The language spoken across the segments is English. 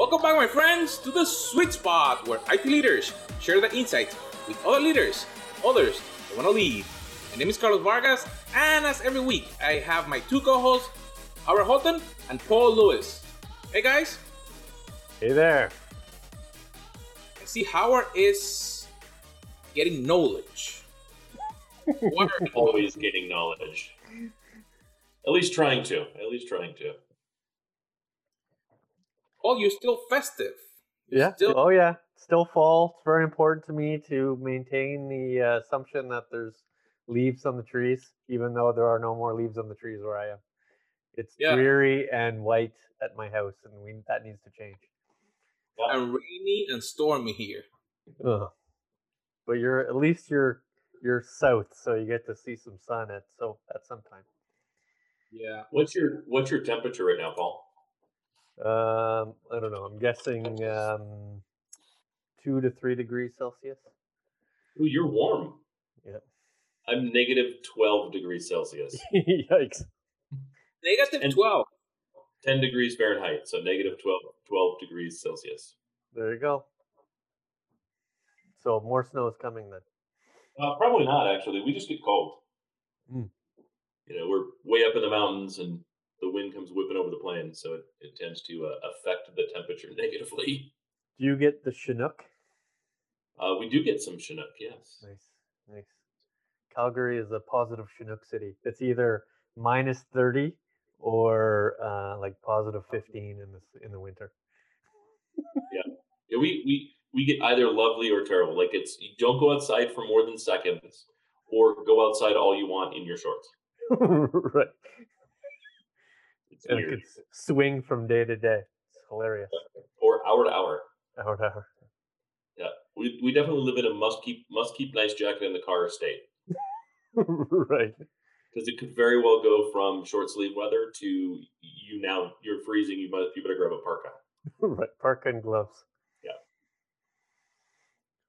Welcome back, my friends, to the sweet spot where IT leaders share their insights with other leaders, others that want to lead. My name is Carlos Vargas, and as every week, I have my two co-hosts, Howard Holton and Paul Lewis. Hey guys. Hey there. I see Howard is getting knowledge. What are always getting knowledge? At least trying to. At least trying to. Oh, you're still festive. You're Yeah. Still, Oh yeah. Still fall. It's very important to me to maintain the uh, assumption that there's leaves on the trees, even though there are no more leaves on the trees where I am. It's Yeah. dreary and white at my house, and we that needs to change. and rainy and stormy here. Ugh. But you're at least you're you're south, so you get to see some sun at so at some time. Yeah. What's your What's your temperature right now, Paul? Um, I don't know. I'm guessing um, two to three degrees Celsius. Ooh, you're warm. Yeah. I'm negative twelve degrees Celsius, Yikes. Negative And- 12. ten degrees Fahrenheit, so negative 12, 12 degrees Celsius. There you go. So more snow is coming then. Uh, probably not actually. We just get cold. Mm. You know, we're way up in the mountains, and the wind comes whipping over the plains, so it, it tends to uh, affect the temperature negatively. Do you get the Chinook? Uh, we do get some Chinook, yes. Nice, nice. Calgary is a positive Chinook city. It's either minus thirty or uh, like positive fifteen in the in the winter. Yeah, we, we we get either lovely or terrible. Like it's you don't go outside for more than seconds, or go outside all you want in your shorts. right. It's weird. could s- swing from day to day. It's hilarious. Or hour to hour. Hour to hour. Yeah, we we definitely live in a must keep must keep nice jacket in the car state right. because it could very well go from short sleeve weather to you now you're freezing. You might you better grab a parka. right. Parka and gloves. Yeah.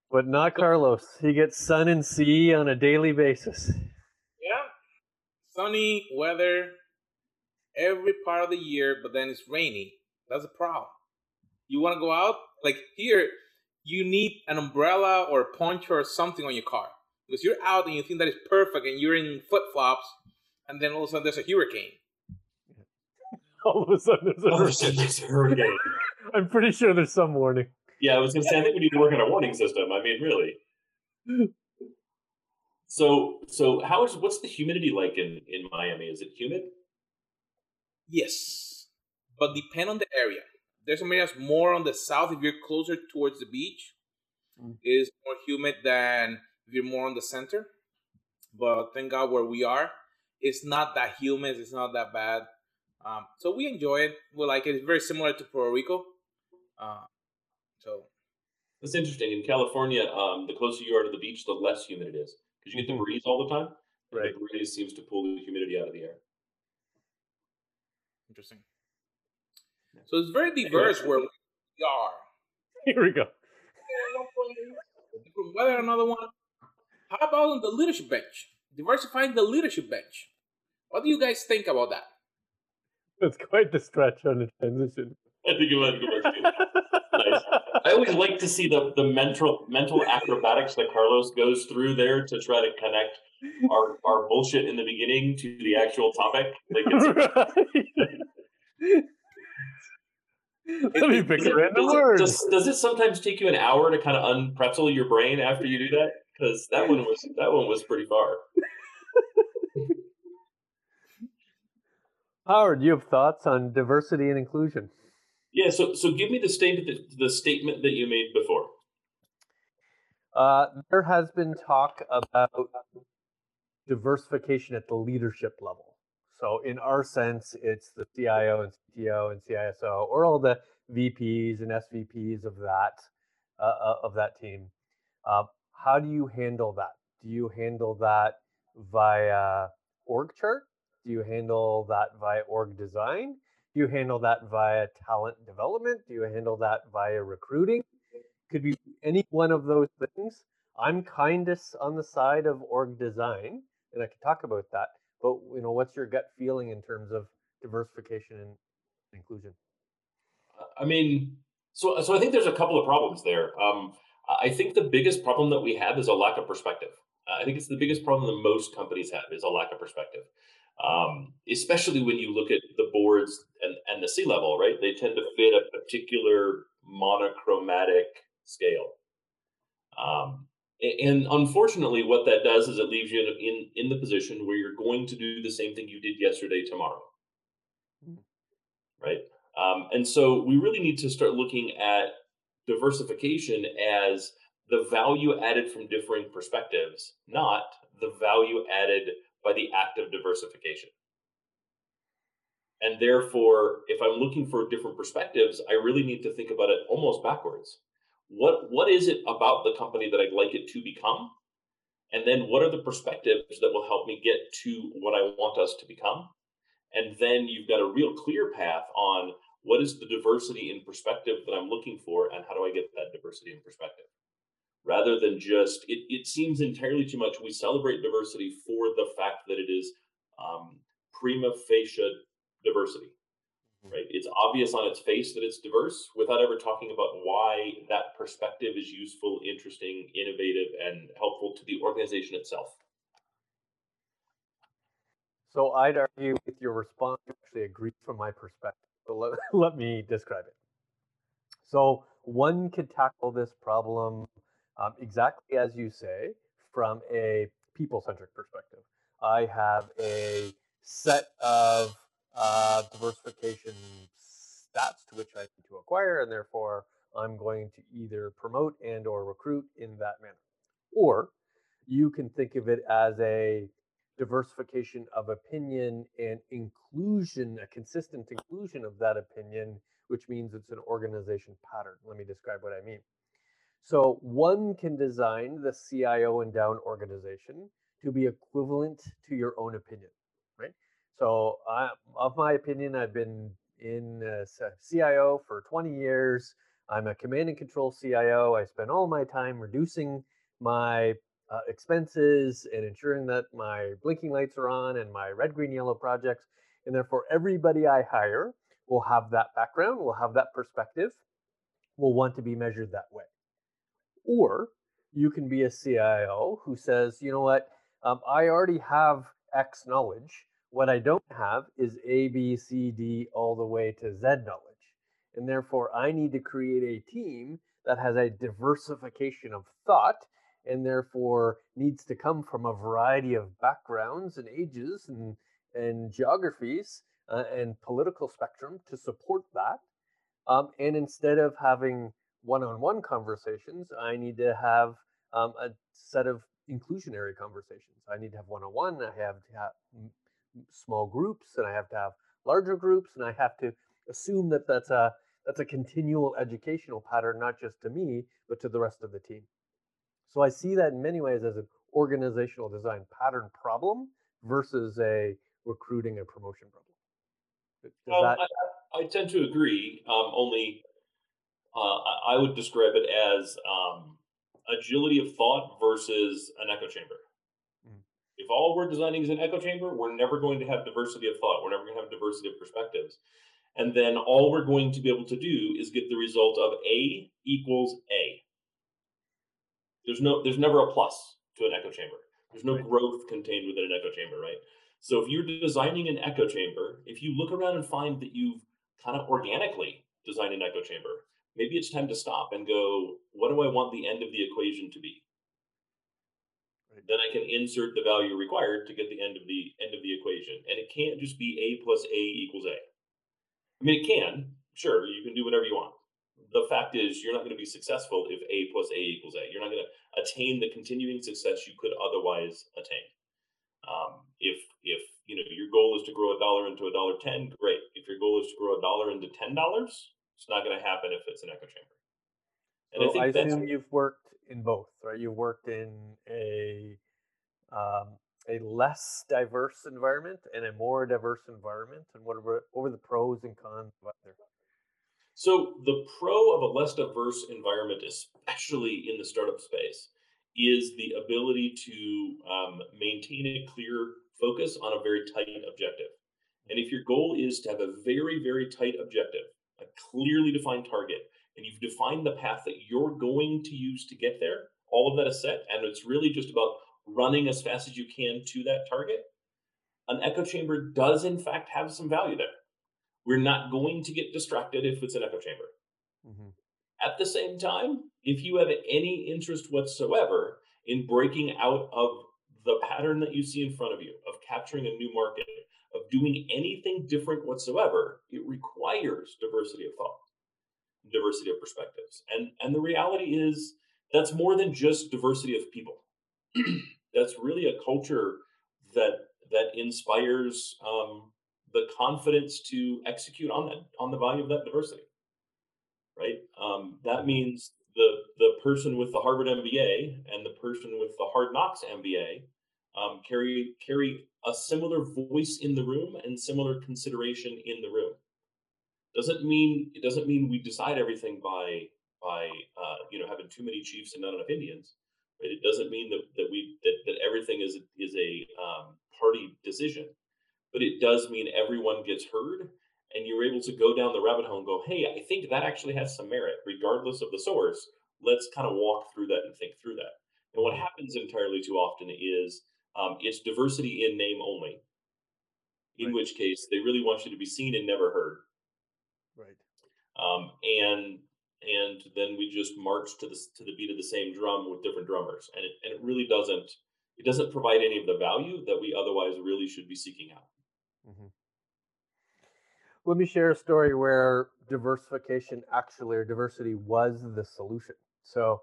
But not Carlos. He gets sun and sea on a daily basis. Yeah. Sunny weather every part of the year, but then it's rainy. That's a problem. You want to go out? Like here, you need an umbrella or a poncho or something on your car because you're out and you think that is perfect and you're in flip flops, and then all of a sudden there's a hurricane. All of a sudden, there's a Oh, hurricane. shit, there's a hurricane. I'm pretty sure there's some warning. Yeah, I was gonna say I think we need to work on a warning system. I mean, really. So so how is what's the humidity like in in Miami? Is it humid? Yes, but depend on the area. There's some areas more on the south if you're closer towards the beach. Mm. Is more humid than if you're more on the center. But thank God where we are, it's not that humid. It's not that bad. Um, so we enjoy it. We like it. It's very similar to Puerto Rico. Uh, so That's interesting. In California, um, the closer you are to the beach, the less humid it is because you get the breeze all the time. Right. The breeze seems to pull the humidity out of the air. Interesting. So it's very diverse where we are. Here we go. Different weather, another one. How about on the leadership bench? Diversifying the leadership bench. What do you guys think about that? That's quite the stretch on the transition. I think it might be nice. I always like to see the the mental mental acrobatics that Carlos goes through there to try to connect our our bullshit in the beginning to the actual topic. Like it's, Let me pick a random does, word. It, does, does it sometimes take you an hour to kind of unpretzel your brain after you do that? Because that one was that one was pretty far. Howard, you have thoughts on diversity and inclusion? Yeah. So so give me the statement that, the statement that you made before. Uh, there has been talk about diversification at the leadership level. So, in our sense, it's the CIO and CTO and CISO, or all the VPs and SVPs of that uh, uh, of that team. Uh, how do you handle that? Do you handle that via org chart? Do you handle that via org design? Do you handle that via talent development? Do you handle that via recruiting? Could be any one of those things. I'm kindest on the side of org design, and I can talk about that. But you know, what's your gut feeling in terms of diversification and inclusion? I mean, So, so I think there's a couple of problems there. Um, I think the biggest problem that we have is a lack of perspective. I think it's the biggest problem that most companies have is a lack of perspective. Um, especially when you look at the boards and, and the C level, right? They tend to fit a particular monochromatic scale. Um, and unfortunately, what that does is it leaves you in, in, in the position where you're going to do the same thing you did yesterday tomorrow, right? Um, and so we really need to start looking at diversification as the value added from differing perspectives, not the value added by the act of diversification. And therefore, if I'm looking for different perspectives, I really need to think about it almost backwards. What what is it about the company that I'd like it to become? And then what are the perspectives that will help me get to what I want us to become? And then you've got a real clear path on what is the diversity in perspective that I'm looking for and how do I get that diversity in perspective? Rather than just, it, it seems entirely too much. We celebrate diversity for the fact that it is um, prima facie diversity. Right? It's obvious on its face that it's diverse without ever talking about why that perspective is useful, interesting, innovative, and helpful to the organization itself. So I'd argue with your response, actually agree from my perspective. Let, let me describe it. So one could tackle this problem um, exactly as you say from a people-centric perspective. I have a set of uh, diversification stats to which I need to acquire, and therefore I'm going to either promote and or recruit in that manner. Or you can think of it as a diversification of opinion and inclusion, a consistent inclusion of that opinion, which means it's an organization pattern. Let me describe what I mean. So one can design the CIO and down organization to be equivalent to your own opinion, right? So I, of my opinion, I've been in CIO for 20 years. I'm a command and control CIO. I spend all my time reducing my uh, expenses and ensuring that my blinking lights are on and my red, green, yellow projects. And therefore, everybody I hire will have that background, will have that perspective, will want to be measured that way. Or you can be a CIO who says, you know what, um, I already have X knowledge. What I don't have is A, B, C, D, all the way to Z knowledge. And therefore, I need to create a team that has a diversification of thought and therefore needs to come from a variety of backgrounds and ages and, and geographies uh, and political spectrum to support that. Um, and instead of having one-on-one conversations, I need to have um, a set of inclusionary conversations. I need to have one-on-one. I have to have small groups, and I have to have larger groups, and I have to assume that that's a that's a continual educational pattern, not just to me, but to the rest of the team. So I see that in many ways as an organizational design pattern problem versus a recruiting and promotion problem. Um, that... I, I, tend to agree. Um, only uh, I would describe it as um, agility of thought versus an echo chamber. If all we're designing is an echo chamber, we're never going to have diversity of thought. We're never going to have diversity of perspectives. And then all we're going to be able to do is get the result of A equals A. There's no, there's never a plus to an echo chamber. There's no right. growth contained within an echo chamber, right? So if you're designing an echo chamber, if you look around and find that you've kind of organically designed an echo chamber, maybe it's time to stop and go, what do I want the end of the equation to be? Right. Then I can insert the value required to get the end of the end of the equation. And it can't just be A plus A equals A. I mean, it can, sure, you can do whatever you want the fact is you're not going to be successful if a plus a equals a you're not going to attain the continuing success you could otherwise attain um, if if you know your goal is to grow a dollar into a dollar 10 great if your goal is to grow a dollar into $10 it's not going to happen if it's an echo chamber and so I, I assume you've worked in both right you've worked in a um, a less diverse environment and a more diverse environment and what were, what are the pros and cons of either so the pro of a less diverse environment, especially in the startup space, is the ability to um, maintain a clear focus on a very tight objective. And if your goal is to have a very, very tight objective, a clearly defined target, and you've defined the path that you're going to use to get there, all of that is set, and it's really just about running as fast as you can to that target. An echo chamber does, in fact, have some value there. We're not going to get distracted if it's an echo chamber. Mm-hmm. At the same time, if you have any interest whatsoever in breaking out of the pattern that you see in front of you, of capturing a new market, of doing anything different whatsoever, it requires diversity of thought, diversity of perspectives. And, and the reality is that's more than just diversity of people. that's really a culture that that inspires um, the confidence to execute on that on the value of that diversity right um, that means the the person with the harvard mba and the person with the hard knocks mba um, carry carry a similar voice in the room and similar consideration in the room doesn't mean it doesn't mean we decide everything by by uh, you know having too many chiefs and not enough indians right? it doesn't mean that, that we that, that everything is is a um, party decision but it does mean everyone gets heard and you're able to go down the rabbit hole and go, hey, I think that actually has some merit, regardless of the source. Let's kind of walk through that and think through that. And what happens entirely too often is um, it's diversity in name only, in right. which case they really want you to be seen and never heard. Right. Um, and and then we just march to the to the beat of the same drum with different drummers, and it and it really doesn't it doesn't provide any of the value that we otherwise really should be seeking out. Mm-hmm. Let me share a story where diversification actually or diversity was the solution. So,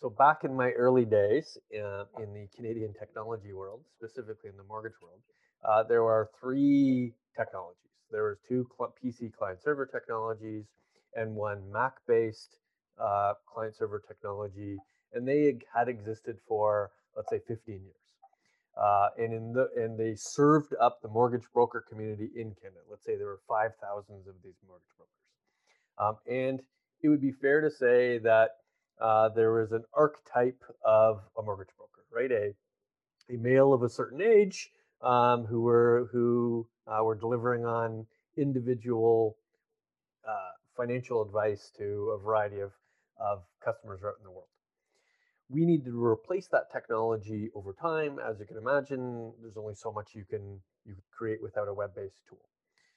so back in my early days uh, in the Canadian technology world, specifically in the mortgage world, uh, there were three technologies. There was two PC client server technologies and one Mac-based uh, client server technology, and they had existed for let's say 15 years. Uh, and in the and they served up the mortgage broker community in Canada. Let's say there were five thousands of these mortgage brokers, um, and it would be fair to say that uh, there was an archetype of a mortgage broker, right? A a male of a certain age um, who were who uh, were delivering on individual uh, financial advice to a variety of of customers out in the world we need to replace that technology over time. As you can imagine, there's only so much you can you can create without a web-based tool.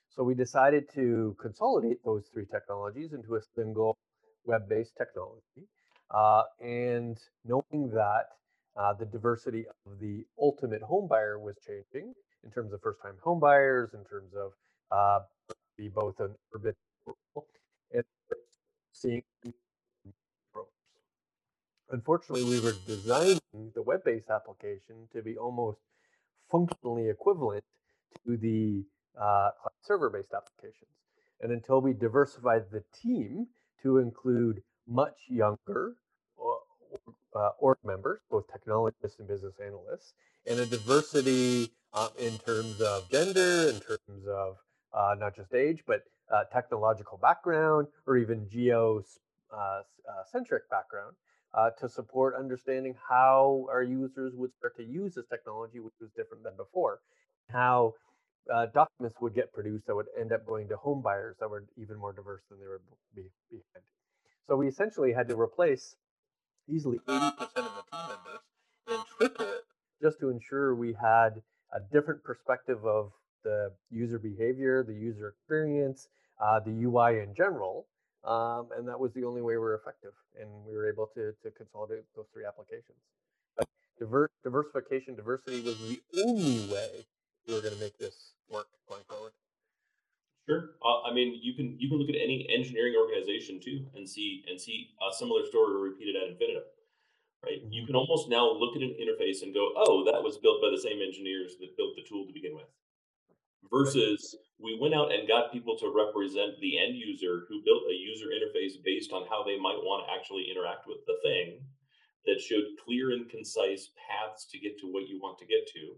So we decided to consolidate those three technologies into a single web-based technology. Uh, and knowing that uh, the diversity of the ultimate home buyer was changing in terms of first-time home buyers, in terms of uh, be both an urban and seeing Unfortunately, we were designing the web-based application to be almost functionally equivalent to the uh, server-based applications. And until we diversified the team to include much younger uh, org members, both technologists and business analysts, and a diversity uh, in terms of gender, in terms of uh, not just age, but uh, technological background, or even geo-centric uh, background, uh, to support understanding how our users would start to use this technology, which was different than before. How uh, documents would get produced that would end up going to home buyers that were even more diverse than they would be behind. So we essentially had to replace easily 80% of the team members and triple it just to ensure we had a different perspective of the user behavior, the user experience, uh, the UI in general, um, and that was the only way we were effective. And we were able to, to consolidate those three applications. But diver- diversification, diversity was the only way we were going to make this work going forward. Sure. Uh, I mean, you can you can look at any engineering organization too and see and see a similar story repeated ad infinitum, right? Mm-hmm. You can almost now look at an interface and go, "Oh, that was built by the same engineers that built the tool to begin with." versus we went out and got people to represent the end user who built a user interface based on how they might want to actually interact with the thing that showed clear and concise paths to get to what you want to get to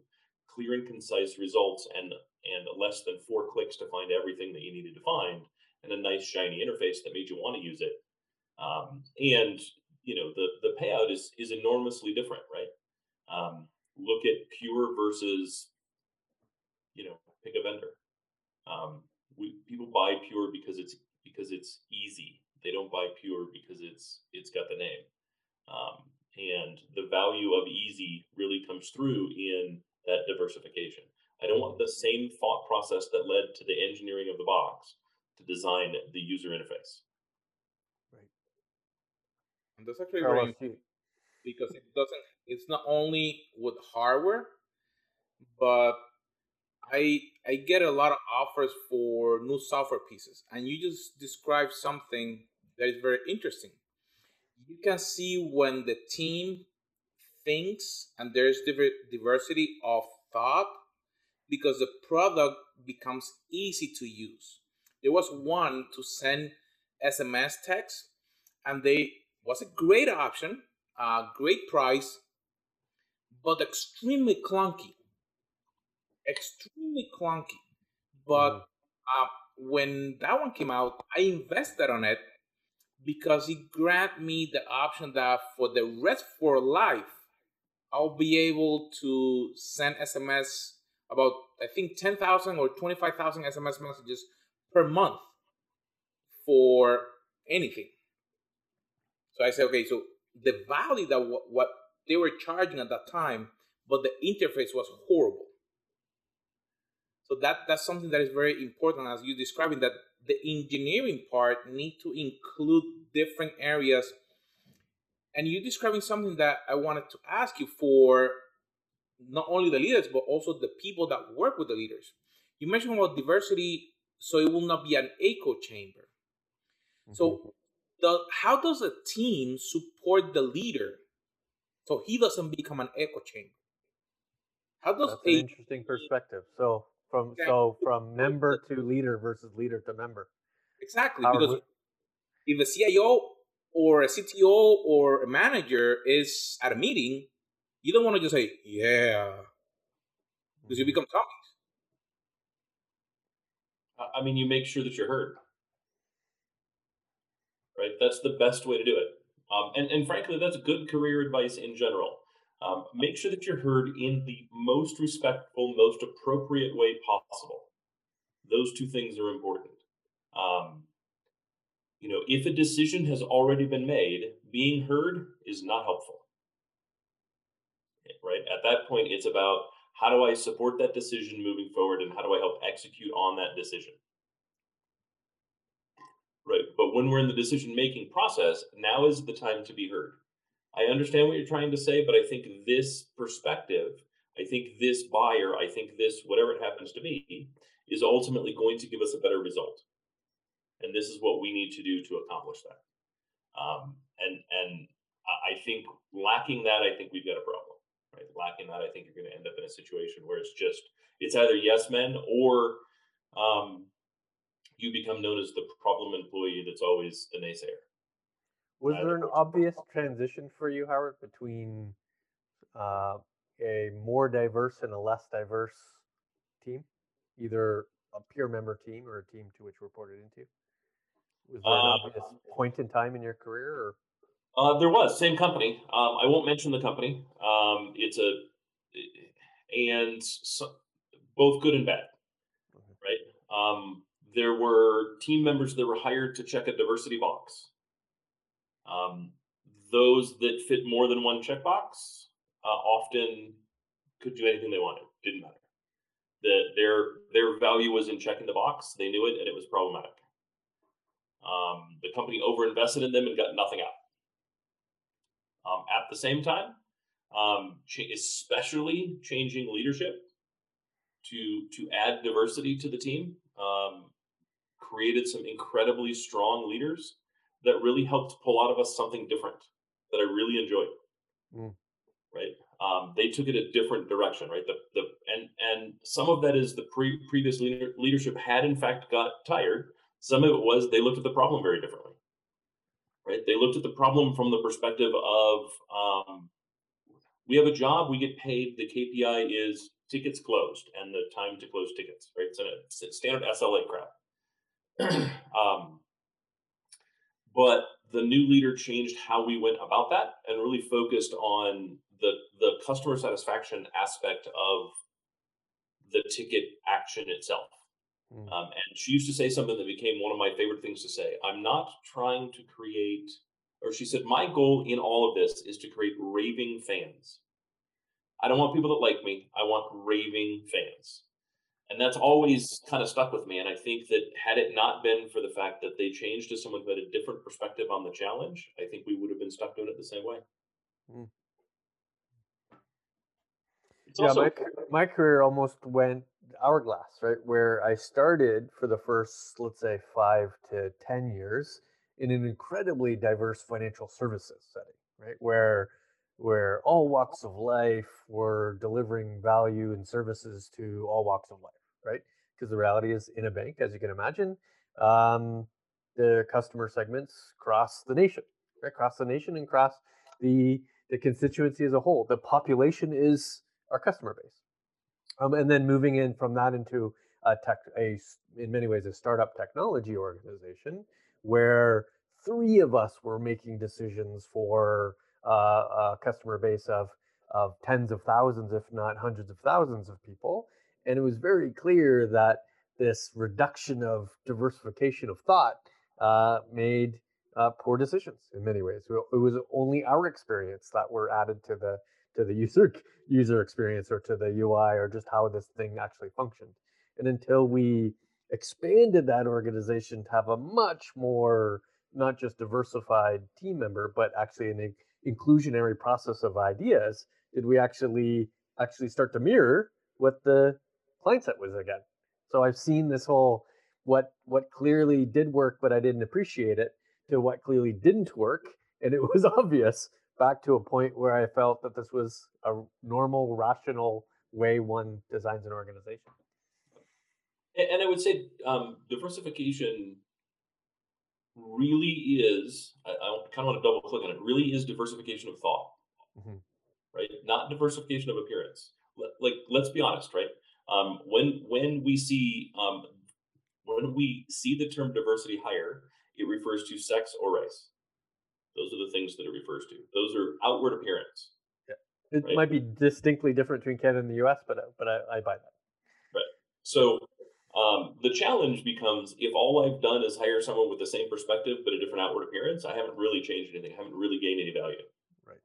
clear and concise results and and less than four clicks to find everything that you needed to find and a nice shiny interface that made you want to use it um, and you know the the payout is is enormously different right um, look at pure versus you know pick a vendor. Um, we, people buy Pure because it's because it's easy. They don't buy pure because it's it's got the name. Um, and the value of easy really comes through in that diversification. I don't want the same thought process that led to the engineering of the box to design the user interface. Right. And that's actually very Carlos, important because it doesn't. It's not only with hardware, but I I get a lot of offers for new software pieces, and you just described something that is very interesting. You can see when the team thinks and there's diver- diversity of thought because the product becomes easy to use. There was one to send SMS text, and they was a great option, uh, great price, but extremely clunky. Extremely clunky. But Mhm. uh, when that one came out, I invested on it because it granted me the option that for the rest for life, I'll be able to send SMS about I think ten thousand or twenty five thousand SMS messages per month for anything. So I said, okay, so the value that what, what they were charging at that time, but the interface was horrible. So that that's something that is very important as you describing that the engineering part need to include different areas. And you describing something that I wanted to ask you for not only the leaders but also the people that work with the leaders. You mentioned about diversity, so it will not be an echo chamber. Mhm. So, the, how does a team support the leader so he doesn't become an echo chamber? How does that's an interesting perspective. So from Exactly. so from member to leader versus leader to member. exactly because if a CIO or a CTO or a manager is at a meeting, you don't want to just say yeah because you Mhm. become zombies. I- I mean, you make sure that you're heard, right? That's the best way to do it. Um, and, and frankly, that's good career advice in general. Um, make sure that you're heard in the most respectful, most appropriate way possible. Those two things are important. Um, you know, if a decision has already been made, being heard is not helpful. Right? At that point, it's about how do I support that decision moving forward and how do I help execute on that decision? Right. But when we're in the decision making process, now is the time to be heard. I understand what you're trying to say, but I think this perspective, I think this buyer, I think this, whatever it happens to be, is ultimately going to give us a better result. And this is what we need to do to accomplish that. Um, and and I I think lacking that, I think we've got a problem. Right? Lacking that, I think you're going to end up in a situation where it's just it's either yes men or um, you become known as the problem employee that's always the naysayer. Was there an obvious transition for you, Howard, between uh, a more diverse and a less diverse team, either a peer member team or a team to which reported into? Was there an Uh, obvious point in time in your career, or Uh, there was same company. Um, I won't mention the company. Um, it's a and so, both good and bad, right? Um, there were team members that were hired to check a diversity box. Um, those that fit more than one checkbox uh, often could do anything they wanted. Didn't matter. The, their their value was in checking the box. They knew it, and it was problematic. Um, the company overinvested in them and got nothing out. Um, at the same time, um, ch- especially changing leadership to to add diversity to the team, um, created some incredibly strong leaders that really helped pull out of us something different that I really enjoyed. Mm. Right, um, they took it a different direction. Right, the the and and some of that is the pre- previous leader, leadership had in fact got tired. Some of it was they looked at the problem very differently right? They looked at the problem from the perspective of um, we have a job, we get paid. The KPI is tickets closed and the time to close tickets, right? It's a standard SLA crap. um, but the new leader changed how we went about that and really focused on the the customer satisfaction aspect of the ticket action itself Mm. Um, and she used to say something that became one of my favorite things to say. I'm not trying to create, or she said, my goal in all of this is to create raving fans. I don't want people that like me. I want raving fans. And that's always kind of stuck with me. And I think that had it not been for the fact that they changed to someone who had a different perspective on the challenge, I think we would have been stuck doing it the same way. Mm. yeah, also- my, my career almost went hourglass, right? Where I started for the first, let's say, five to 10 years in an incredibly diverse financial services setting, right? Where where all walks of life were delivering value and services to all walks of life, right? Because the reality is, in a bank, as you can imagine, um, the customer segments cross the nation, right? Cross the nation and cross the the constituency as a whole. The population is our customer base, um, and then moving in from that into a tech, a in many ways a startup technology organization where three of us were making decisions for uh, a customer base of of tens of thousands, if not hundreds of thousands of people, and it was very clear that this reduction of diversification of thought uh, made uh, poor decisions in many ways. It was only our experience that were added to the to the user user experience or to the UI or just how this thing actually functioned. And until we expanded that organization to have a much more not just diversified team member, but actually an inclusionary process of ideas, did we actually actually start to mirror what the client set was again. So I've seen this whole what what clearly did work, but I didn't appreciate it, to what clearly didn't work, and it was obvious, back to a point where I felt that this was a normal, rational way one designs an organization. And I would say um, diversification really is, I, I kind of want to double click on it, really is diversification of thought, mm-hmm. right? Not diversification of appearance. Like, let's be honest, right? Um, when when we see um, when we see the term diversity hire, it refers to sex or race. Those are the things that it refers to. Those are outward appearance. Yeah. It right? might be distinctly different between Canada and the U.S., but uh, but I, I buy that. Right. So um, the challenge becomes if all I've done is hire someone with the same perspective but a different outward appearance, I haven't really changed anything. I haven't really gained any value. Right.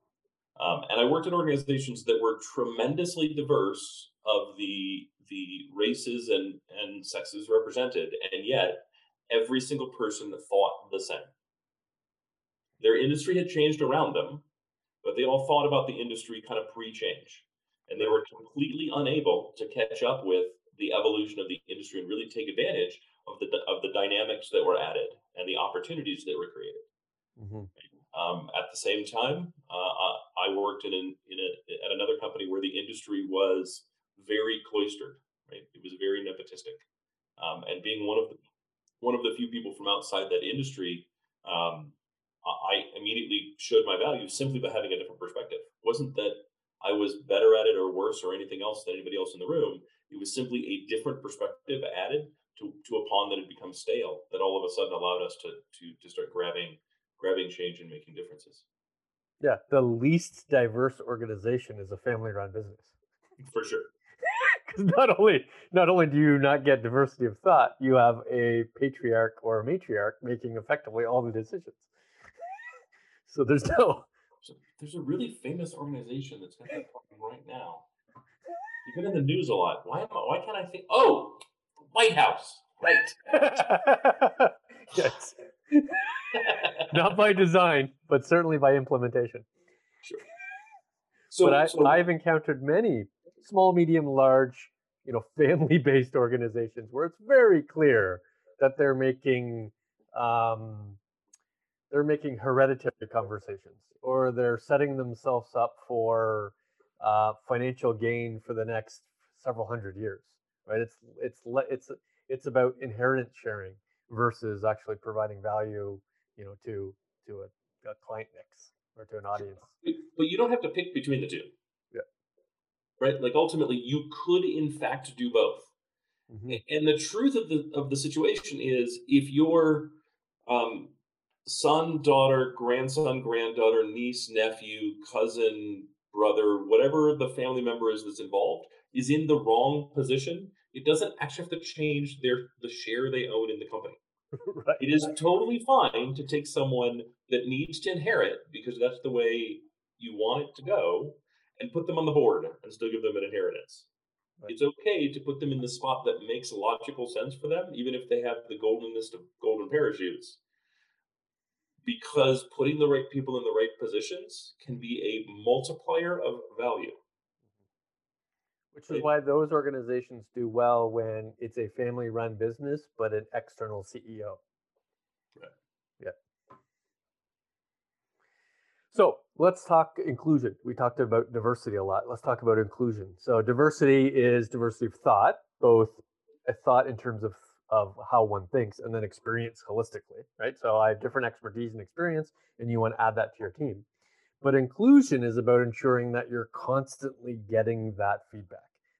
Um, and I worked in organizations that were tremendously diverse of the the races and and sexes represented, and yet every single person thought the same. Their industry had changed around them, but they all thought about the industry kind of pre-change, and they were completely unable to catch up with the evolution of the industry and really take advantage of the of the dynamics that were added and the opportunities that were created. Mm-hmm. Um, at the same time, uh, I worked in an, in a, at another company where the industry was very cloistered. Right, it was very nepotistic, um, and being one of the one of the few people from outside that industry, um, I immediately showed my value simply by having a different perspective. It wasn't that I was better at it or worse or anything else than anybody else in the room. It was simply a different perspective added to, to a pond that had become stale that all of a sudden allowed us to to to start grabbing grabbing change and making differences. Yeah, the least diverse organization is a family run business. For sure. Because not only not only do you not get diversity of thought, you have a patriarch or a matriarch making effectively all the decisions. So there's no. There's a really famous organization that's got that problem right now. You've been in the news a lot. Why? am I, Why can't I think? Oh, White House. Right. yes. Not by design, but certainly by implementation. Sure. So, but I, so, I've encountered many small, medium, large, you know, family-based organizations where it's very clear that they're making um, they're making hereditary conversations, or they're setting themselves up for uh, financial gain for the next several hundred years. Right? It's it's it's it's about inheritance sharing versus actually providing value, you know, to to a, a client mix or to an audience. But you don't have to pick between the two yeah right? Like ultimately, you could in fact do both. Mm-hmm. And the truth of the of the situation is, if your um, son, daughter, grandson, granddaughter, niece, nephew, cousin, brother, whatever the family member is that's involved, is in the wrong position, it doesn't actually have to change their the share they own in the company. right. It is totally fine to take someone that needs to inherit because that's the way you want it to go and put them on the board and still give them an inheritance. Right. It's okay to put them in the spot that makes logical sense for them, even if they have the golden list of golden parachutes. Because putting the right people in the right positions can be a multiplier of value. Which is why those organizations do well when it's a family run business, but an external CEO. Right. Yeah. So let's talk inclusion. We talked about diversity a lot. Let's talk about inclusion. So diversity is diversity of thought, both a thought in terms of of how one thinks and then experience holistically, right? So I have different expertise and experience, and you want to add that to your team. But inclusion is about ensuring that you're constantly getting that feedback,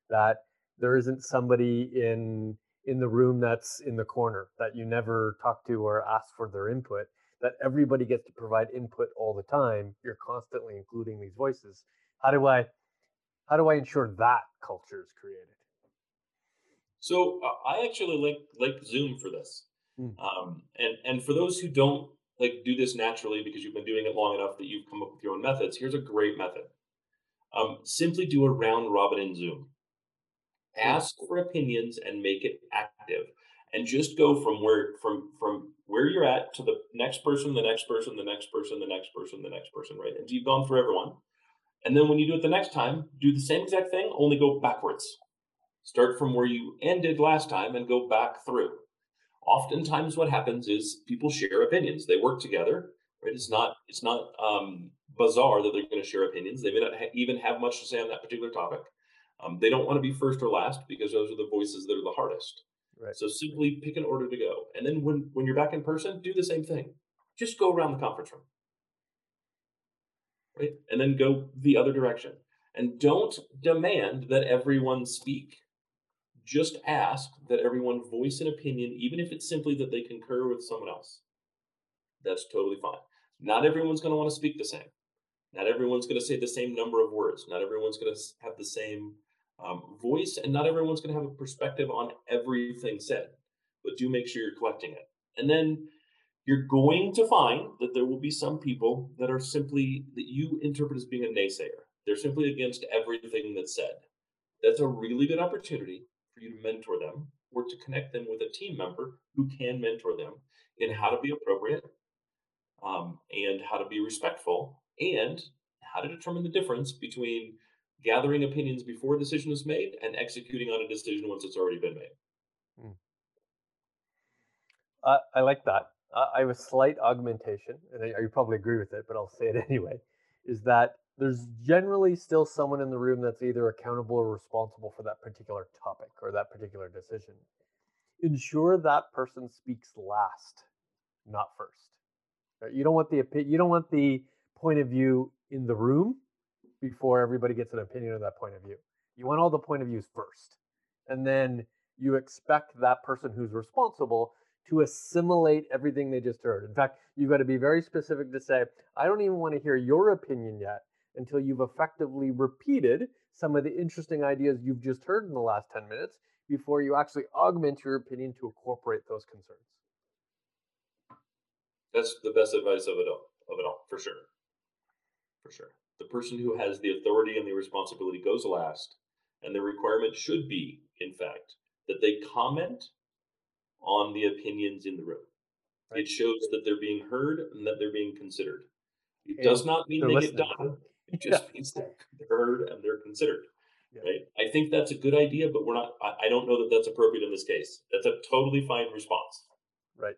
that there isn't somebody in in the room that's in the corner that you never talk to or ask for their input, that everybody gets to provide input all the time. You're constantly including these voices. How do I how do I ensure that culture is created? So uh, I actually like like Zoom for this, Mm. um, and and for those who don't like do this naturally because you've been doing it long enough that you've come up with your own methods. Here's a great method. Um, simply do a round robin in Zoom. Ask for opinions and make it active, and just go from where from from where you're at to the next person, the next person, the next person, the next person, the next person, right? And you've gone through everyone. And then when you do it the next time, do the same exact thing, only go backwards. Start from where you ended last time and go back through. Oftentimes, what happens is people share opinions. They work together, right? It's not it's not um, bizarre that they're going to share opinions. They may not ha- even have much to say on that particular topic. Um, they don't want to be first or last because those are the voices that are the hardest. Right. So simply pick an order to go, and then when when you're back in person, do the same thing. Just go around the conference room, right? And then go the other direction. And don't demand that everyone speak. Just ask that everyone voice an opinion, even if it's simply that they concur with someone else. That's totally fine. Not everyone's going to want to speak the same. Not everyone's going to say the same number of words. Not everyone's going to have the same um, voice, and not everyone's going to have a perspective on everything said. But do make sure you're collecting it. And then you're going to find that there will be some people that are simply that you interpret as being a naysayer. They're simply against everything that's said. That's a really good opportunity for you to mentor them or to connect them with a team member who can mentor them in how to be appropriate um, and how to be respectful and how to determine the difference between gathering opinions before a decision is made and executing on a decision once it's already been made. Uh, I like that. Uh, I have a slight augmentation, and I, you probably agree with it, but I'll say it anyway. Is that there's generally still someone in the room that's either accountable or responsible for that particular topic or that particular decision. Ensure that person speaks last, not first. Right? You don't want the you don't want the point of view in the room before everybody gets an opinion of that point of view. You want all the point of views first, and then you expect that person who's responsible to assimilate everything they just heard. In fact, you've got to be very specific to say, I don't even want to hear your opinion yet until you've effectively repeated some of the interesting ideas you've just heard in the last 10 minutes before you actually augment your opinion to incorporate those concerns. That's the best advice of it all, of it all, for sure. For sure. The person who has the authority and the responsibility goes last, and the requirement should be, in fact, that they comment on the opinions in the room. Right. It shows that they're being heard and that they're being considered. It And does not mean they're get done. It just means they're heard and they're considered. Yeah. Right? I think that's a good idea, but we're not. I, I don't know that that's appropriate in this case. That's a totally fine response, Right.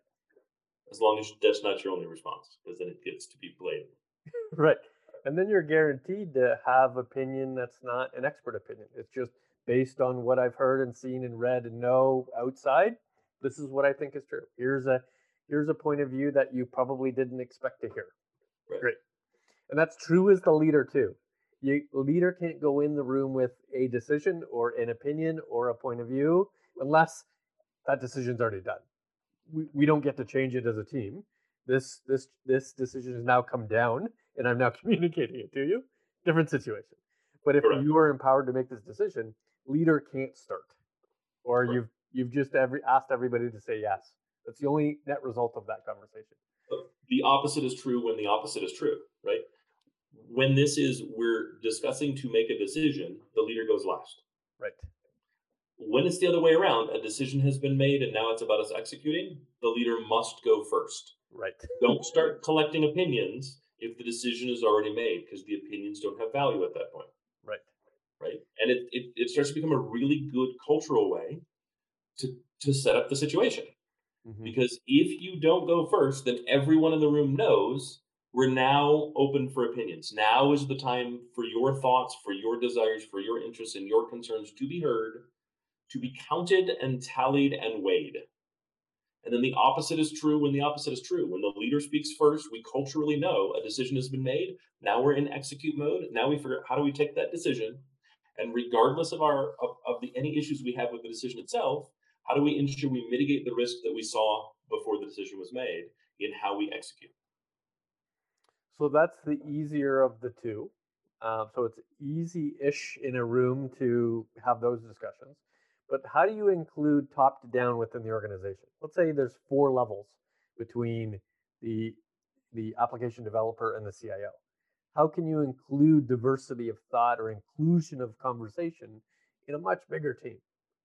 as long as that's not your only response, because then it gets to be blamed. Right. And then you're guaranteed to have opinion that's not an expert opinion. It's just based on what I've heard and seen and read and know outside. This is what I think is true. Here's a here's a point of view that you probably didn't expect to hear. Right. Great. And that's true as the leader too. You leader can't go in the room with a decision or an opinion or a point of view unless that decision's already done. We, we don't get to change it as a team. This this this decision has now come down and I'm now communicating it to you. Different situation. But if Correct. you are empowered to make this decision, leader can't start. or you've you've just every asked everybody to say yes. That's the only net result of that conversation. The opposite is true when the opposite is true, right? When this is we're discussing to make a decision, the leader goes last. Right. When it's the other way around, a decision has been made and now it's about us executing, the leader must go first. Right. Don't start collecting opinions if the decision is already made because the opinions don't have value at that point. Right. Right. And it, it, it starts to become a really good cultural way to, to set up the situation. Mhm. Because if you don't go first, then everyone in the room knows we're now open for opinions. Now is the time for your thoughts, for your desires, for your interests, and your concerns to be heard, to be counted and tallied and weighed. And then the opposite is true when the opposite is true. When the leader speaks first, we culturally know a decision has been made. Now we're in execute mode. Now we figure out how do we take that decision, and regardless of our of, of the any issues we have with the decision itself, how do we ensure we mitigate the risk that we saw before the decision was made in how we execute? So that's the easier of the two. Um, so it's easy-ish in a room to have those discussions. But how do you include top to down within the organization? Let's say there's four levels between the the application developer and the CIO. How can you include diversity of thought or inclusion of conversation in a much bigger team?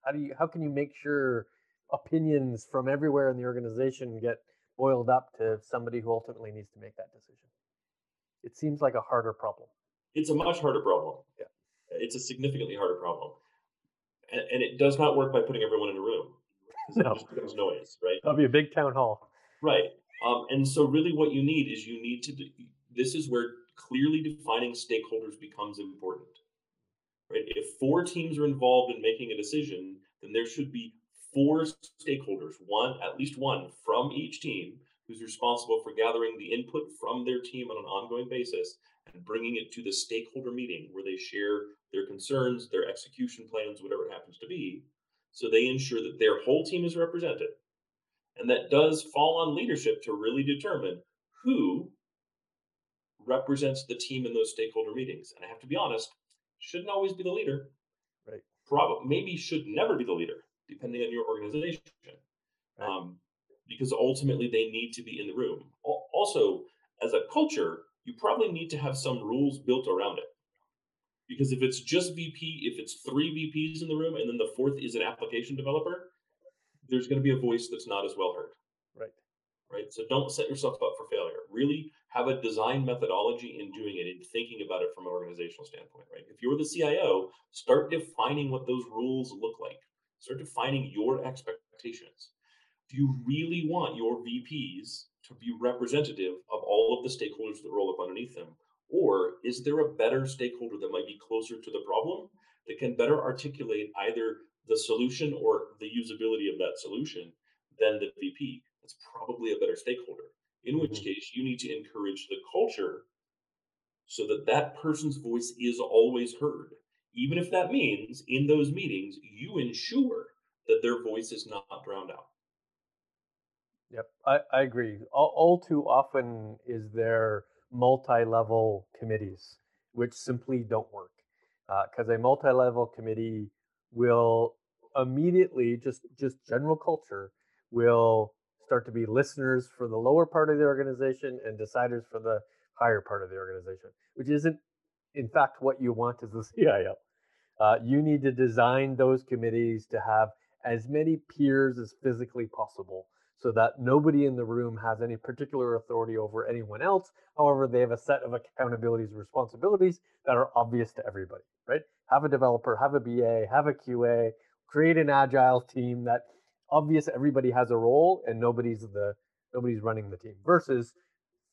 How do you how can you make sure opinions from everywhere in the organization get boiled up to somebody who ultimately needs to make that decision? It seems like a harder problem. It's a much harder problem. Yeah. It's a significantly harder problem. And, and it does not work by putting everyone in a room. No. It just becomes noise, right? That'll be a big town hall. Right. Um, and so, really, what you need is you need to. This is where clearly defining stakeholders becomes important. Right. If four teams are involved in making a decision, then there should be four stakeholders, one at least one from each team, who's responsible for gathering the input from their team on an ongoing basis and bringing it to the stakeholder meeting where they share their concerns, their execution plans, whatever it happens to be. So they ensure that their whole team is represented. And that does fall on leadership to really determine who represents the team in those stakeholder meetings. And I have to be honest, shouldn't always be the leader. Right. Probably maybe should never be the leader, depending on your organization. Right. Um, because ultimately they need to be in the room. Also, as a culture, you probably need to have some rules built around it. Because if it's just VP, if it's three VPs in the room and then the fourth is an application developer, there's going to be a voice that's not as well heard Right. right? So don't set yourself up for failure. Really have a design methodology in doing it and thinking about it from an organizational standpoint, right? If you're the CIO, start defining what those rules look like. Start defining your expectations. Do you really want your VPs to be representative of all of the stakeholders that roll up underneath them? Or is there a better stakeholder that might be closer to the problem that can better articulate either the solution or the usability of that solution than the VP? That's probably a better stakeholder. In which Mhm. case, you need to encourage the culture so that that person's voice is always heard. Even if that means in those meetings, you ensure that their voice is not drowned out. Yep, I, I agree. All, all too often is there multi-level committees which simply don't work because a multi-level committee will immediately just just general culture will start to be listeners for the lower part of the organization and deciders for the higher part of the organization, which isn't in fact what you want as the CIO. Uh, you need to design those committees to have as many peers as physically possible so that nobody in the room has any particular authority over anyone else. However, they have a set of accountabilities and responsibilities that are obvious to everybody, right? Have a developer, have a BA, have a QA, create an agile team that obvious everybody has a role and nobody's the nobody's running the team versus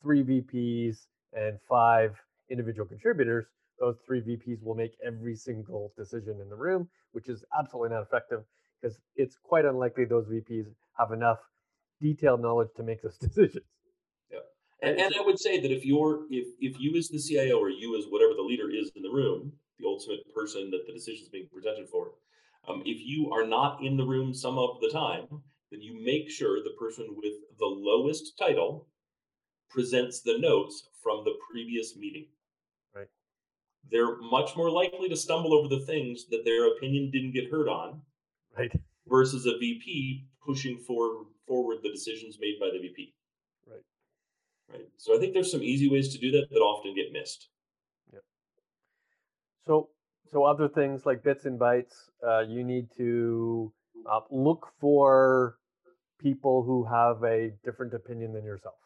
three VPs and five individual contributors. Those three VPs will make every single decision in the room, which is absolutely not effective because it's quite unlikely those VPs have enough detailed knowledge to make those decisions. And, and I would say that if you're if if you as the CIO or you as whatever the leader is in the room, the ultimate person that the decision is being presented for, um, if you are not in the room some of the time, then you make sure the person with the lowest title presents the notes from the previous meeting. Right. They're much more likely to stumble over the things that their opinion didn't get heard on Right. versus a VP pushing for forward the decisions made by the VP. Right. Right. So I think there's some easy ways to do that that often get missed. Yeah. So, so other things like bits and bytes, uh, you need to uh, look for people who have a different opinion than yourself,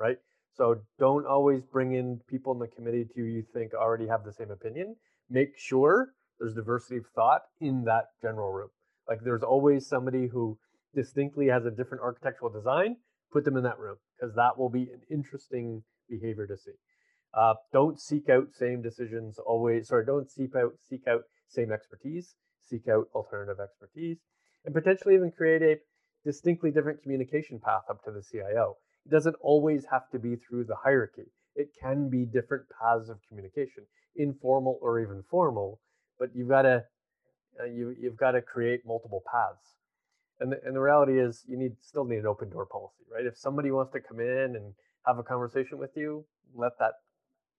right? So don't always bring in people in the committee to you think already have the same opinion. Make sure there's diversity of thought in that general room. Like there's always somebody who distinctly has a different architectural design. Put them in that room because that will be an interesting behavior to see. Uh, don't seek out same decisions always. Sorry, don't seek out seek out same expertise. Seek out alternative expertise, and potentially even create a distinctly different communication path up to the CIO. It doesn't always have to be through the hierarchy. It can be different paths of communication, informal or even formal. But you've got to uh, you you've got to create multiple paths. And the, and the reality is, you need still need an open door policy, right? If somebody wants to come in and have a conversation with you, let that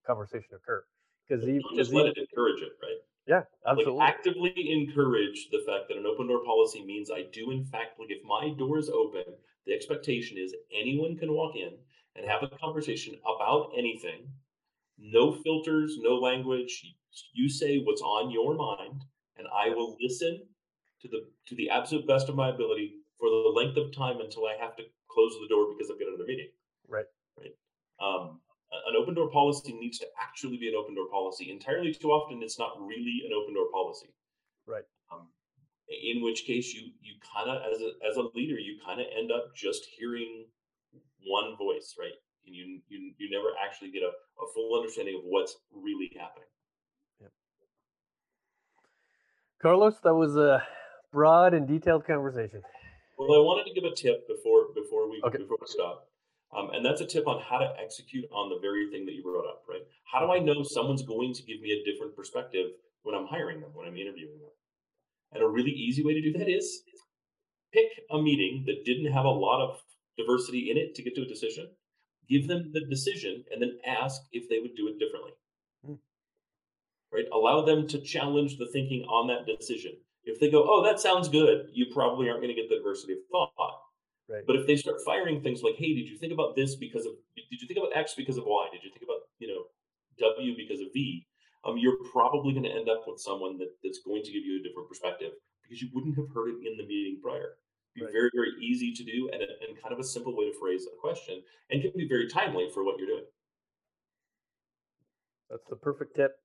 conversation occur. Because just let it encourage it, right? Yeah, absolutely. Like actively encourage the fact that an open door policy means I do in fact like if my door is open, the expectation is anyone can walk in and have a conversation about anything. No filters, no language. You say what's on your mind, and I will listen to the to the absolute best of my ability for the length of time until I have to close the door because I've got another meeting. Right. Right. Um, an open door policy needs to actually be an open door policy. Entirely too often, it's not really an open door policy. Right. Um, in which case, you you kind of as a as a leader, you kind of end up just hearing one voice, right? And you you you never actually get a, a full understanding of what's really happening. Yep. Carlos, that was a broad and detailed conversation. Well, I wanted to give a tip before before we okay. before we stop. Um, and that's a tip on how to execute on the very thing that you brought up, right? How do I know someone's going to give me a different perspective when I'm hiring them, when I'm interviewing them? And a really easy way to do that is pick a meeting that didn't have a lot of diversity in it to get to a decision, give them the decision, and then ask if they would do it differently. Right? Allow them to challenge the thinking on that decision. If they go, oh, that sounds good, you probably aren't going to get the diversity of thought Right. But if they start firing things like, "Hey, did you think about this because of? Did you think about X because of Y? Did you think about you know W because of V?" Um, you're probably going to end up with someone that, that's going to give you a different perspective because you wouldn't have heard it in the meeting prior. Be right. very very easy to do and, and kind of a simple way to phrase a question and can be very timely for what you're doing. That's the perfect tip.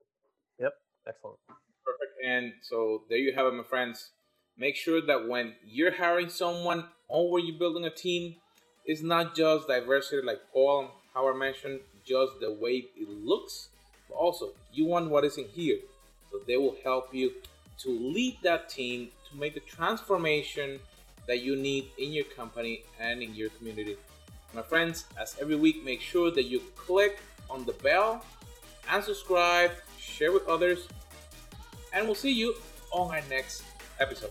Excellent. Perfect. And so there you have it, my friends make sure that when you're hiring someone or when you're building a team, it's not just diversity like Paul and Howard mentioned, just the way it looks, but also you want what is in here. So they will help you to lead that team to make the transformation that you need in your company and in your community. My friends, as every week, make sure that you click on the bell and subscribe, share with others, and we'll see you on our next episode.